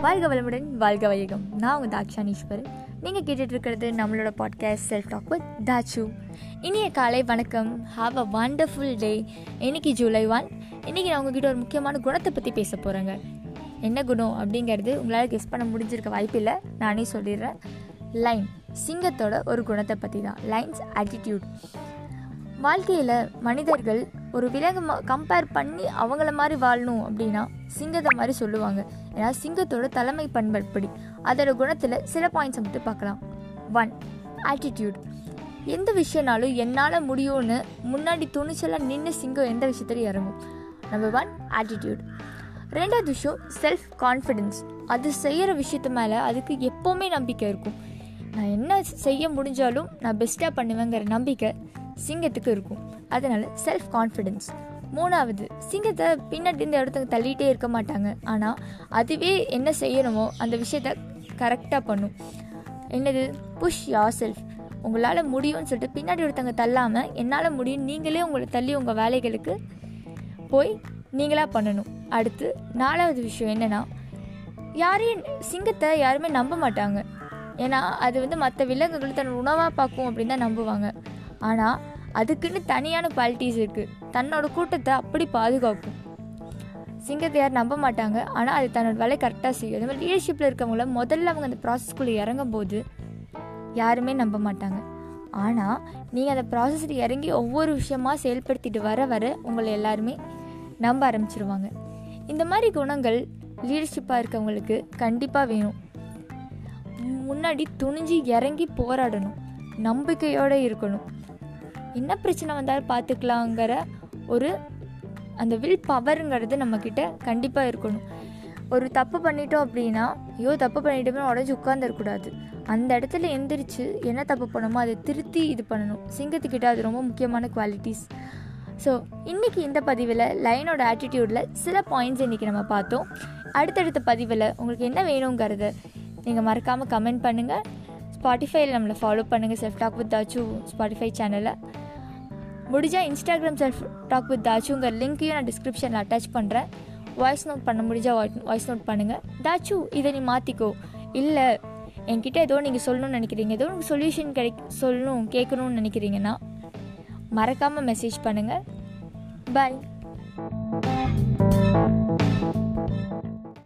வாழ்க வளமுடன் வாழ்க வையகம் நான் உங்கள் தாக்ஷானீஸ்வரன் நீங்கள் கேட்டுட்டு இருக்கிறது நம்மளோட பாட்காஸ்ட் செல்ஃப் டாக் வித் தாச்சு இனிய காலை வணக்கம். ஹாவ் அ வண்டர்ஃபுல் டே இன்னைக்கு ஜூலை ஒன். இன்றைக்கி நான் உங்ககிட்ட ஒரு முக்கியமான குணத்தை பற்றி பேச போகிறேங்க என்ன குணம் அப்படிங்கிறது உங்களால் கெஸ் பண்ண முடிஞ்சிருக்க வாய்ப்பில்லை நானே சொல்லிடுறேன். லைன் சிங்கத்தோட ஒரு குணத்தை பற்றி தான் லைன்ஸ் ஆட்டிடியூட் வாழ்க்கையில் மனிதர்கள் ஒரு விலங்கு கம்பேர் பண்ணி அவங்கள மாதிரி வாழணும் அப்படின்னா சிங்கத்தை மாதிரி சொல்லுவாங்க. ஏன்னா சிங்கத்தோட தலைமை பண்படி அதோட குணத்தில் சில பாயிண்ட்ஸை மட்டும் பார்க்கலாம். ஒன் ஆட்டிடியூட் எந்த விஷயனாலும் என்னால் முடியும்னு முன்னாடி துணிச்சலாக நின்று சிங்கம் எந்த விஷயத்துலையும் இறங்கும்? நம்பர் ஒன் ஆட்டிடியூட் ரெண்டாவது விஷயம் செல்ஃப் கான்ஃபிடென்ஸ் அது செய்கிற விஷயத்து மேலே அதுக்கு எப்போவுமே நம்பிக்கை இருக்கும். நான் என்ன செய்ய முடிஞ்சாலும் நான் பெஸ்ட்டாக பண்ணுவேங்கிற நம்பிக்கை சிங்கத்துக்கு இருக்கும். அதனால செல்ஃப் கான்ஃபிடென்ஸ் மூணாவது சிங்கத்தை பின்னாடி இந்த இடத்துக்கு தள்ளிகிட்டே இருக்க மாட்டாங்க. ஆனால் அதுவே என்ன செய்யணுமோ அந்த விஷயத்த கரெக்டாக பண்ணும். என்னது? புஷ் யார் செல்ஃப் உங்களால் முடியும்னு சொல்லிட்டு பின்னாடி ஒருத்தவங்க தள்ளாமல் என்னால் முடியும் நீங்களே உங்களை தள்ளி உங்கள் வேலைகளுக்கு போய் நீங்களாக பண்ணணும். அடுத்து நாலாவது விஷயம் என்னென்னா யாரையும் சிங்கத்தை யாருமே நம்ப மாட்டாங்க. ஏன்னா அது வந்து மற்ற விலங்குகள் தன் உணவாக பார்க்கும் அப்படின்னு தான் நம்புவாங்க. ஆனால் அதுக்குன்னு தனியான குவாலிட்டிஸ் இருக்குது தன்னோட கூட்டத்தை அப்படி பாதுகாக்கும். சிங்கத்தை யாரும் நம்ப மாட்டாங்க. ஆனால் அது தன்னோட வேலை கரெக்டாக செய்யும். அதே மாதிரி லீடர்ஷிப்பில் இருக்கவங்கள முதல்ல அவங்க அந்த ப்ராசஸ்க்குள்ளே இறங்கும் போது யாருமே நம்ப மாட்டாங்க. ஆனால் நீங்கள் அந்த ப்ராசஸில் இறங்கி ஒவ்வொரு விஷயமாக செயல்படுத்திட்டு வர வர உங்களை எல்லாருமே நம்ப ஆரம்பிச்சிருவாங்க. இந்த மாதிரி குணங்கள் லீடர்ஷிப்பாக இருக்கவங்களுக்கு கண்டிப்பாக வேணும். முன்னாடி துணிஞ்சு இறங்கி போராடணும். நம்பிக்கையோடு இருக்கணும். என்ன பிரச்சனை வந்தாலும் பார்த்துக்கலாங்கிற ஒரு அந்த வில் பவருங்கிறது நம்மக்கிட்ட கண்டிப்பாக இருக்கணும். ஒரு தப்பு பண்ணிட்டோம் அப்படின்னா ஐயோ தப்பு பண்ணிட்டோமே உடஞ்சி உட்காந்துருக்கூடாது அந்த இடத்துல எந்திரிச்சு என்ன தப்பு பண்ணணுமோ அதை திருத்தி இது பண்ணணும். சிங்கத்துக்கிட்ட அது ரொம்ப முக்கியமான குவாலிட்டிஸ் ஸோ இன்றைக்கி இந்த பதிவில் லைனோட ஆட்டிடியூடில் சில பாயிண்ட்ஸ் இன்றைக்கி நம்ம பார்த்தோம். அடுத்தடுத்த பதிவில் உங்களுக்கு என்ன வேணுங்கிறத நீங்கள் மறக்காமல் கமெண்ட் பண்ணுங்கள் ஸ்பாட்டிஃபைல நம்மளை ஃபாலோ பண்ணுங்கள் செஃப்டாக் வித் தாச்சு ஸ்பாட்டிஃபை சேனலை முடிஞ்சால் இன்ஸ்டாகிராம் செல்ஃப் டாக் வித் தாச்சுங்கிற லிங்க்கையும் நான் டிஸ்கிரிப்ஷனில் அட்டாச் பண்ணுறேன் வாய்ஸ் நோட் பண்ண முடிஞ்சால் வாய்ஸ் நோட் பண்ணுங்கள் தாச்சு இதை நீ மாற்றிக்கோ இல்லை என்கிட்ட ஏதோ நீங்கள் சொல்லணும்னு நினைக்கிறீங்க. ஏதோ உங்களுக்கு சொல்யூஷன் கிடை சொல்லணும் கேட்கணும்னு நினைக்கிறீங்கன்னா மறக்காமல் மெசேஜ் பண்ணுங்கள் பாய்